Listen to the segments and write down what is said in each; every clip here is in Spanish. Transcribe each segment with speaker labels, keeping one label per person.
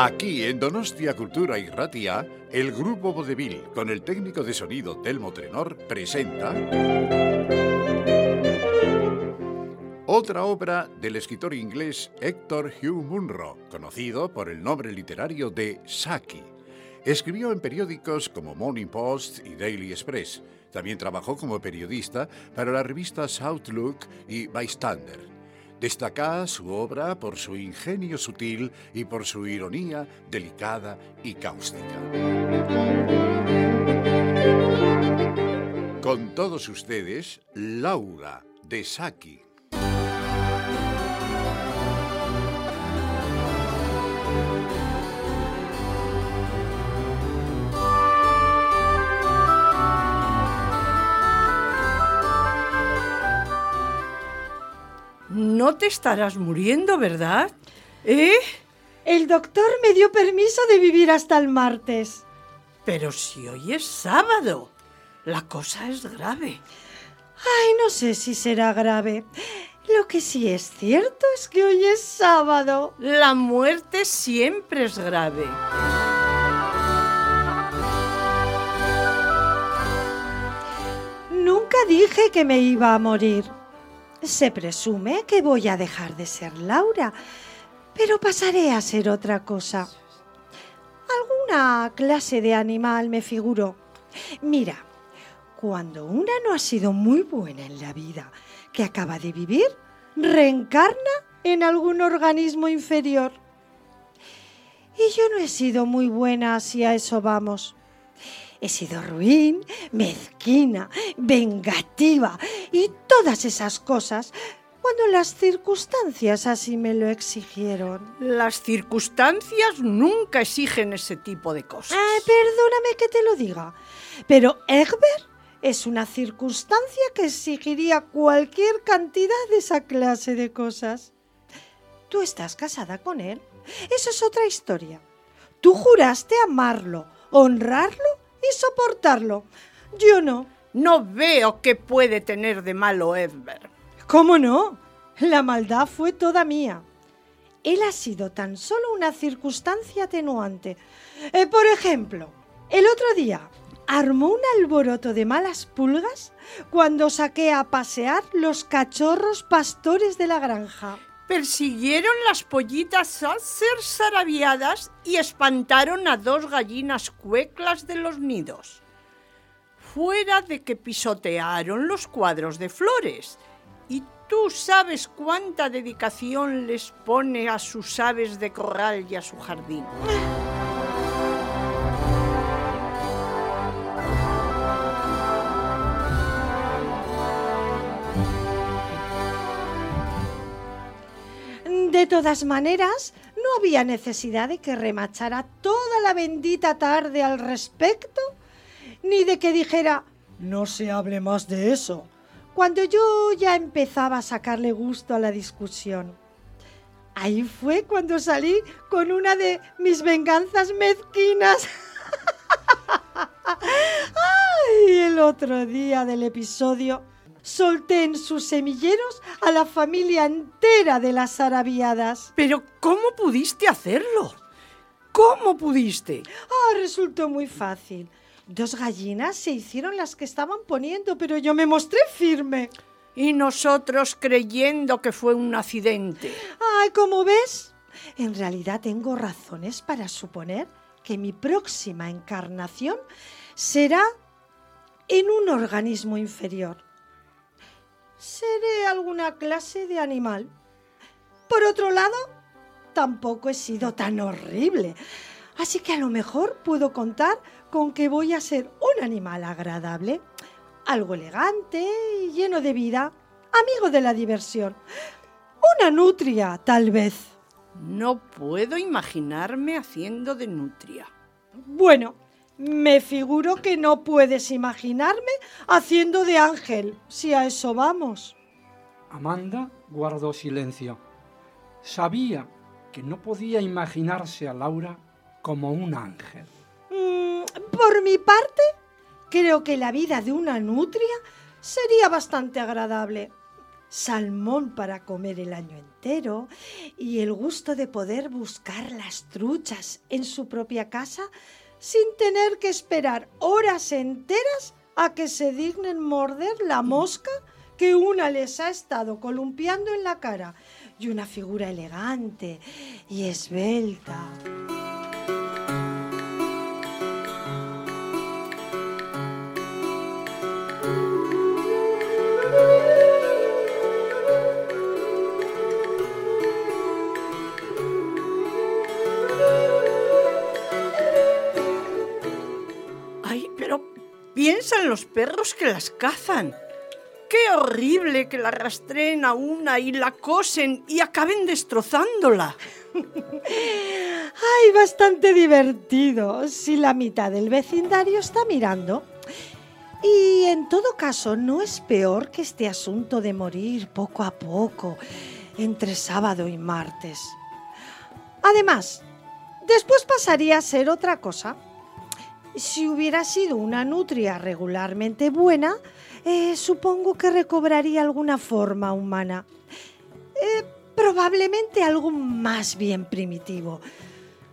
Speaker 1: Aquí en Donostia Cultura y Ratia, el grupo Vodevil, con el técnico de sonido Telmo Trenor, presenta otra obra del escritor inglés Héctor Hugh Munro, conocido por el nombre literario de Saki. Escribió en periódicos como Morning Post y Daily Express. También trabajó como periodista para las revistas Outlook y Bystander. Destaca su obra por su ingenio sutil y por su ironía delicada y cáustica. Con todos ustedes, Laura de Saki.
Speaker 2: No te estarás muriendo, ¿verdad? ¿Eh?
Speaker 3: El doctor me dio permiso de vivir hasta el martes.
Speaker 2: Pero si hoy es sábado, la cosa es grave.
Speaker 3: Ay, no sé si será grave. Lo que sí es cierto es que hoy es sábado.
Speaker 2: La muerte siempre es grave.
Speaker 3: Nunca dije que me iba a morir. Se presume que voy a dejar de ser Laura, pero pasaré a ser otra cosa. Alguna clase de animal me figuró. Mira, cuando una no ha sido muy buena en la vida que acaba de vivir, reencarna en algún organismo inferior. Y yo no he sido muy buena si a eso vamos. He sido ruin, mezquina, vengativa y todas esas cosas cuando las circunstancias así me lo exigieron.
Speaker 2: Las circunstancias nunca exigen ese tipo de cosas.
Speaker 3: Ay, perdóname que te lo diga, pero Egbert es una circunstancia que exigiría cualquier cantidad de esa clase de cosas. Tú estás casada con él. Eso es otra historia. Tú juraste amarlo, honrarlo y soportarlo. Yo no.
Speaker 2: No veo qué puede tener de malo Edbert.
Speaker 3: ¿Cómo no? La maldad fue toda mía. Él ha sido tan solo una circunstancia atenuante. Eh, por ejemplo, el otro día armó un alboroto de malas pulgas cuando saqué a pasear los cachorros pastores de la granja.
Speaker 2: Persiguieron las pollitas a ser zarabiadas y espantaron a dos gallinas cueclas de los nidos. Fuera de que pisotearon los cuadros de flores. Y tú sabes cuánta dedicación les pone a sus aves de corral y a su jardín.
Speaker 3: De todas maneras, no había necesidad de que remachara toda la bendita tarde al respecto, ni de que dijera, no se hable más de eso, cuando yo ya empezaba a sacarle gusto a la discusión. Ahí fue cuando salí con una de mis venganzas mezquinas. Ay, el otro día del episodio solté en sus semilleros a la familia entera de las arabiadas.
Speaker 2: Pero ¿cómo pudiste hacerlo? ¿Cómo pudiste?
Speaker 3: Ah, resultó muy fácil. Dos gallinas se hicieron las que estaban poniendo, pero yo me mostré firme.
Speaker 2: Y nosotros creyendo que fue un accidente.
Speaker 3: Ay, ¿cómo ves? En realidad tengo razones para suponer que mi próxima encarnación será en un organismo inferior seré alguna clase de animal. Por otro lado, tampoco he sido tan horrible, así que a lo mejor puedo contar con que voy a ser un animal agradable, algo elegante y lleno de vida, amigo de la diversión. Una nutria, tal vez.
Speaker 2: No puedo imaginarme haciendo de nutria.
Speaker 3: Bueno, me figuro que no puedes imaginarme haciendo de ángel, si a eso vamos.
Speaker 4: Amanda guardó silencio. Sabía que no podía imaginarse a Laura como un ángel.
Speaker 3: Mm, por mi parte, creo que la vida de una nutria sería bastante agradable. salmón para comer el año entero y el gusto de poder buscar las truchas en su propia casa sin tener que esperar horas enteras a que se dignen morder la mosca que una les ha estado columpiando en la cara y una figura elegante y esbelta.
Speaker 2: Piensan los perros que las cazan. Qué horrible que la rastreen a una y la cosen y acaben destrozándola.
Speaker 3: Ay, bastante divertido si la mitad del vecindario está mirando. Y en todo caso, no es peor que este asunto de morir poco a poco entre sábado y martes. Además, después pasaría a ser otra cosa. Si hubiera sido una nutria regularmente buena, eh, supongo que recobraría alguna forma humana. Eh, probablemente algo más bien primitivo.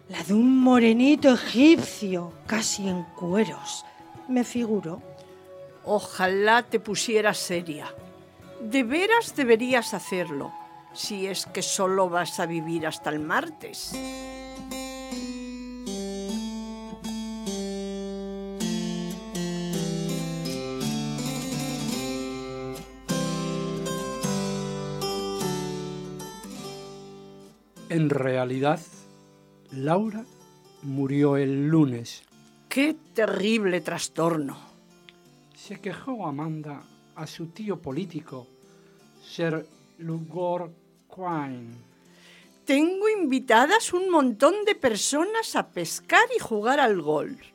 Speaker 3: La de un morenito egipcio, casi en cueros, me figuro.
Speaker 2: Ojalá te pusieras seria. De veras deberías hacerlo, si es que solo vas a vivir hasta el martes.
Speaker 4: En realidad, Laura murió el lunes.
Speaker 2: ¡Qué terrible trastorno!
Speaker 4: Se quejó Amanda a su tío político, Sir Lugor Quine.
Speaker 2: Tengo invitadas un montón de personas a pescar y jugar al golf.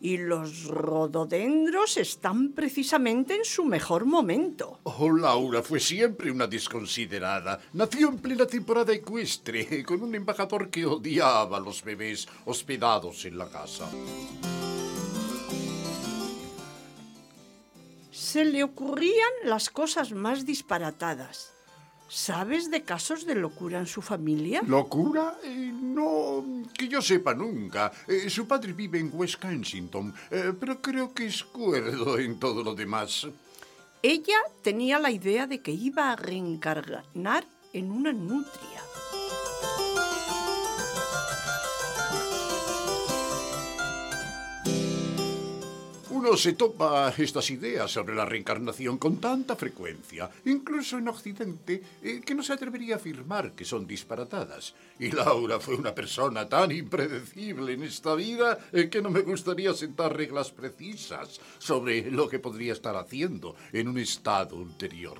Speaker 2: Y los rododendros están precisamente en su mejor momento.
Speaker 1: Oh, Laura fue siempre una desconsiderada. Nació en plena temporada ecuestre, con un embajador que odiaba a los bebés hospedados en la casa.
Speaker 2: Se le ocurrían las cosas más disparatadas. ¿Sabes de casos de locura en su familia?
Speaker 1: ¿Locura? Eh, no, que yo sepa nunca. Eh, su padre vive en West Kensington, eh, pero creo que es cuerdo en todo lo demás.
Speaker 2: Ella tenía la idea de que iba a reencarnar en una nutria.
Speaker 1: Uno se topa estas ideas sobre la reencarnación con tanta frecuencia, incluso en Occidente, eh, que no se atrevería a afirmar que son disparatadas. Y Laura fue una persona tan impredecible en esta vida eh, que no me gustaría sentar reglas precisas sobre lo que podría estar haciendo en un estado ulterior.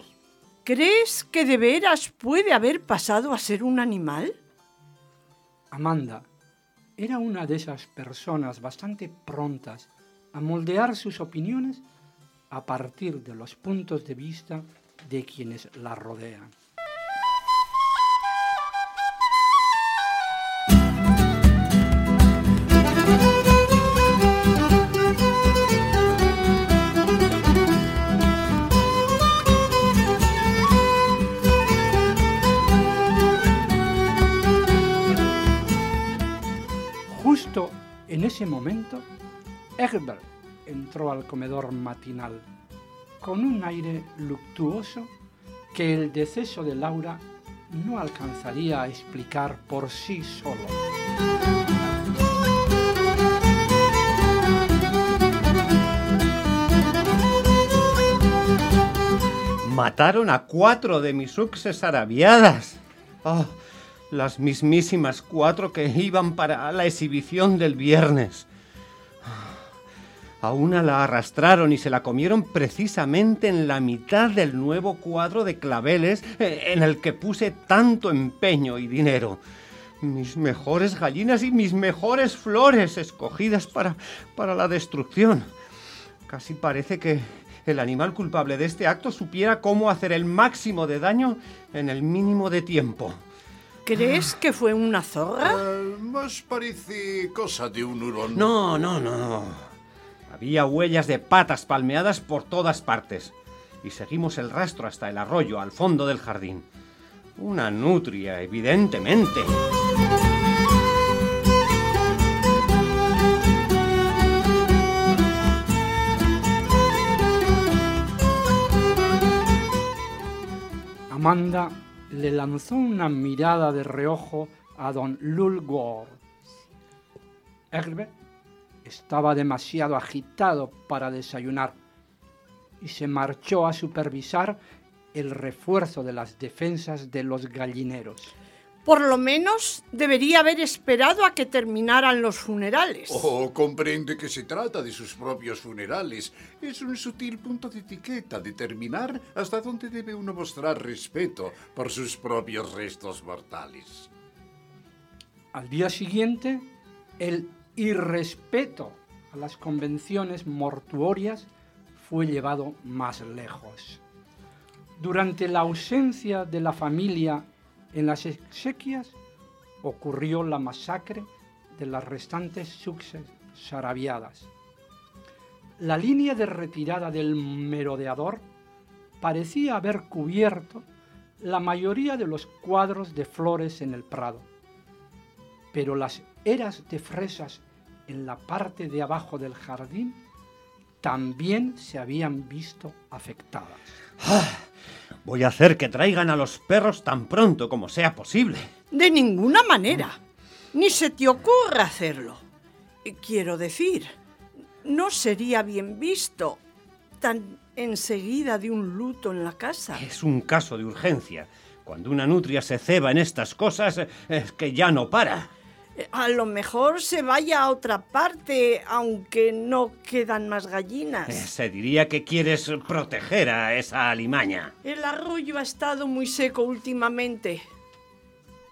Speaker 2: ¿Crees que de veras puede haber pasado a ser un animal?
Speaker 4: Amanda era una de esas personas bastante prontas a moldear sus opiniones a partir de los puntos de vista de quienes la rodean. Justo en ese momento, Egbert entró al comedor matinal con un aire luctuoso que el deceso de Laura no alcanzaría a explicar por sí solo.
Speaker 5: Mataron a cuatro de mis uxes arabiadas. Oh, las mismísimas cuatro que iban para la exhibición del viernes. A una la arrastraron y se la comieron precisamente en la mitad del nuevo cuadro de claveles eh, en el que puse tanto empeño y dinero. Mis mejores gallinas y mis mejores flores escogidas para, para la destrucción. Casi parece que el animal culpable de este acto supiera cómo hacer el máximo de daño en el mínimo de tiempo.
Speaker 2: ¿Crees que fue una zorra?
Speaker 1: Eh, más parece cosa de un hurón.
Speaker 5: No, no, no. Había huellas de patas palmeadas por todas partes. y seguimos el rastro hasta el arroyo al fondo del jardín. Una nutria, evidentemente.
Speaker 4: Amanda le lanzó una mirada de reojo a don Lulgore. Herbert estaba demasiado agitado para desayunar y se marchó a supervisar el refuerzo de las defensas de los gallineros.
Speaker 2: Por lo menos debería haber esperado a que terminaran los funerales.
Speaker 1: Oh, comprende que se trata de sus propios funerales. Es un sutil punto de etiqueta determinar hasta dónde debe uno mostrar respeto por sus propios restos mortales.
Speaker 4: Al día siguiente, el irrespeto a las convenciones mortuorias fue llevado más lejos. Durante la ausencia de la familia en las exequias ocurrió la masacre de las restantes succes sarabiadas. La línea de retirada del merodeador parecía haber cubierto la mayoría de los cuadros de flores en el prado, pero las eras de fresas en la parte de abajo del jardín también se habían visto afectadas.
Speaker 5: ¡Ah! Voy a hacer que traigan a los perros tan pronto como sea posible.
Speaker 2: De ninguna manera. Ni se te ocurra hacerlo. Quiero decir, no sería bien visto tan enseguida de un luto en la casa.
Speaker 5: Es un caso de urgencia. Cuando una nutria se ceba en estas cosas, es que ya no para.
Speaker 2: A lo mejor se vaya a otra parte, aunque no quedan más gallinas.
Speaker 5: Eh, se diría que quieres proteger a esa alimaña.
Speaker 2: El arroyo ha estado muy seco últimamente.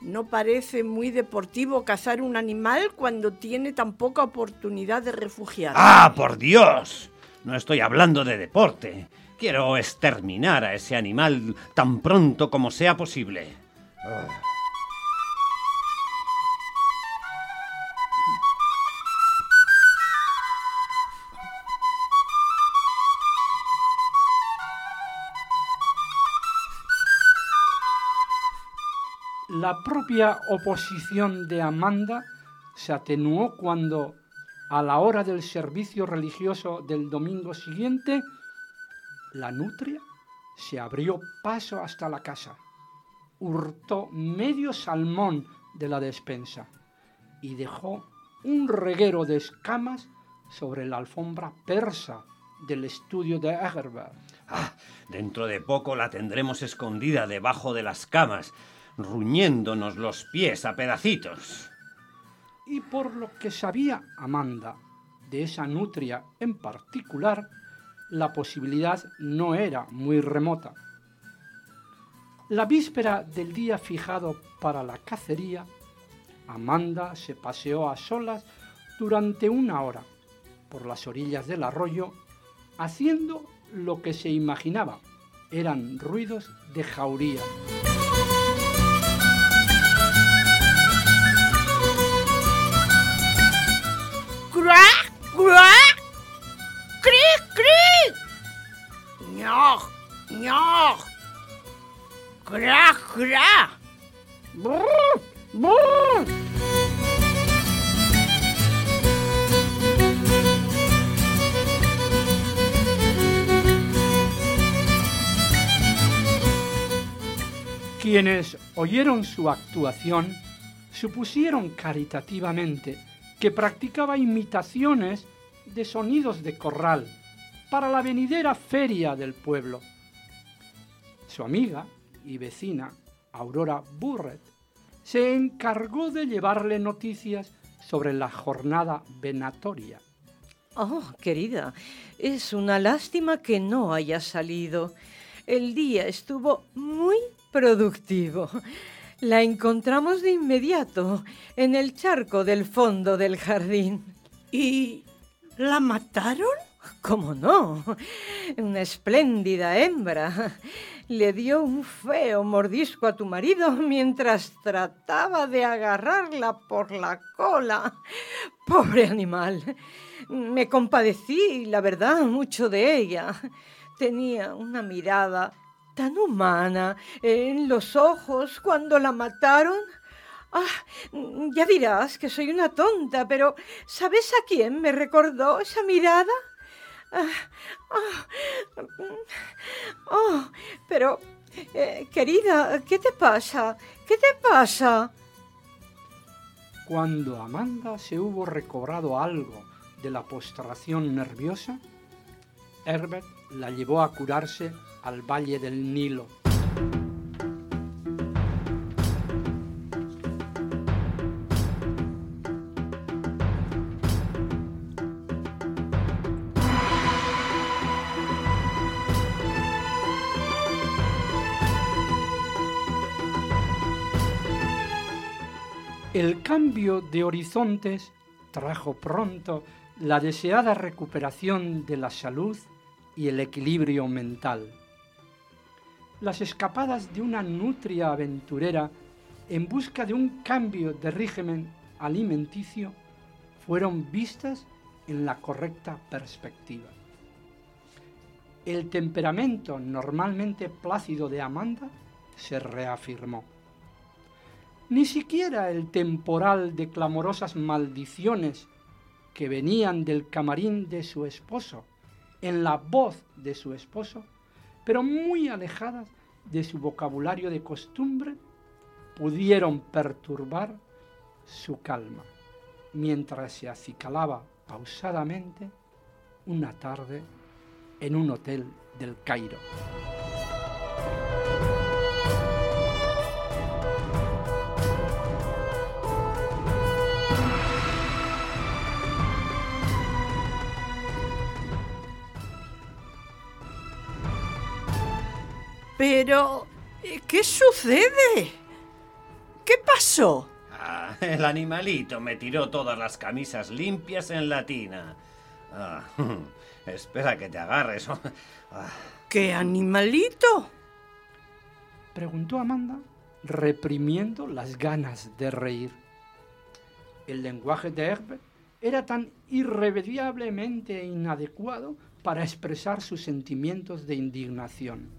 Speaker 2: No parece muy deportivo cazar un animal cuando tiene tan poca oportunidad de refugiarse.
Speaker 5: ¡Ah, por Dios! No estoy hablando de deporte. Quiero exterminar a ese animal tan pronto como sea posible. Ah.
Speaker 4: La propia oposición de Amanda se atenuó cuando, a la hora del servicio religioso del domingo siguiente, la nutria se abrió paso hasta la casa, hurtó medio salmón de la despensa y dejó un reguero de escamas sobre la alfombra persa del estudio de Egerbert.
Speaker 5: Ah, dentro de poco la tendremos escondida debajo de las camas ruñéndonos los pies a pedacitos.
Speaker 4: Y por lo que sabía Amanda de esa nutria en particular, la posibilidad no era muy remota. La víspera del día fijado para la cacería, Amanda se paseó a solas durante una hora por las orillas del arroyo, haciendo lo que se imaginaba eran ruidos de jauría. Oyeron su actuación supusieron caritativamente que practicaba imitaciones de sonidos de corral para la venidera feria del pueblo. Su amiga y vecina, Aurora Burret, se encargó de llevarle noticias sobre la jornada venatoria.
Speaker 6: Oh, querida, es una lástima que no haya salido. El día estuvo muy productivo. La encontramos de inmediato en el charco del fondo del jardín.
Speaker 2: ¿Y la mataron?
Speaker 6: ¿Cómo no? Una espléndida hembra. Le dio un feo mordisco a tu marido mientras trataba de agarrarla por la cola. Pobre animal. Me compadecí, la verdad, mucho de ella. tenía una mirada tan humana en los ojos cuando la mataron. Ah, ya dirás que soy una tonta, pero ¿sabes a quién me recordó esa mirada? Ah, ah, oh, pero, eh, querida, ¿qué te pasa? ¿Qué te pasa?
Speaker 4: Cuando Amanda se hubo recobrado algo de la postración nerviosa, Herbert la llevó a curarse al valle del Nilo. El cambio de horizontes trajo pronto la deseada recuperación de la salud y el equilibrio mental. Las escapadas de una nutria aventurera en busca de un cambio de régimen alimenticio fueron vistas en la correcta perspectiva. El temperamento normalmente plácido de Amanda se reafirmó. Ni siquiera el temporal de clamorosas maldiciones que venían del camarín de su esposo, en la voz de su esposo, pero muy alejadas de su vocabulario de costumbre, pudieron perturbar su calma, mientras se acicalaba pausadamente una tarde en un hotel del Cairo.
Speaker 2: Pero, ¿qué sucede? ¿Qué pasó?
Speaker 5: Ah, el animalito me tiró todas las camisas limpias en la tina. Ah, espera que te agarres.
Speaker 2: Ah. ¿Qué animalito?
Speaker 4: Preguntó Amanda, reprimiendo las ganas de reír. El lenguaje de Herbert era tan irremediablemente inadecuado para expresar sus sentimientos de indignación.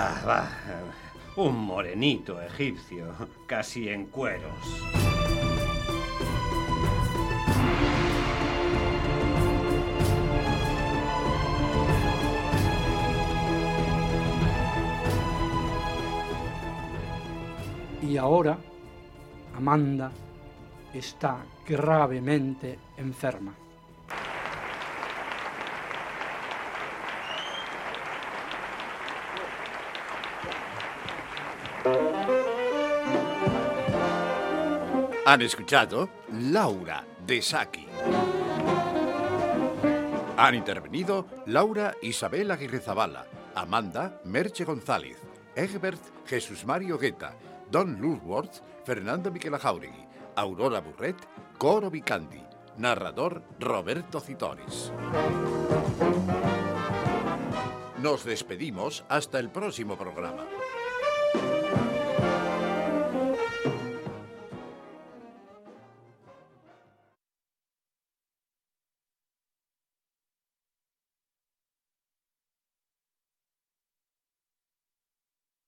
Speaker 5: Ah. Un morenito egipcio, casi en cueros.
Speaker 4: Y ahora, Amanda está gravemente enferma.
Speaker 1: Han escuchado Laura de Saki. Han intervenido Laura Isabel Aguirre Zabala, Amanda Merche González, Egbert Jesús Mario Guetta, Don Lulworth, Fernando Miquela Jauregui, Aurora Burret, Coro Vicandi, narrador Roberto Citores. Nos despedimos hasta el próximo programa.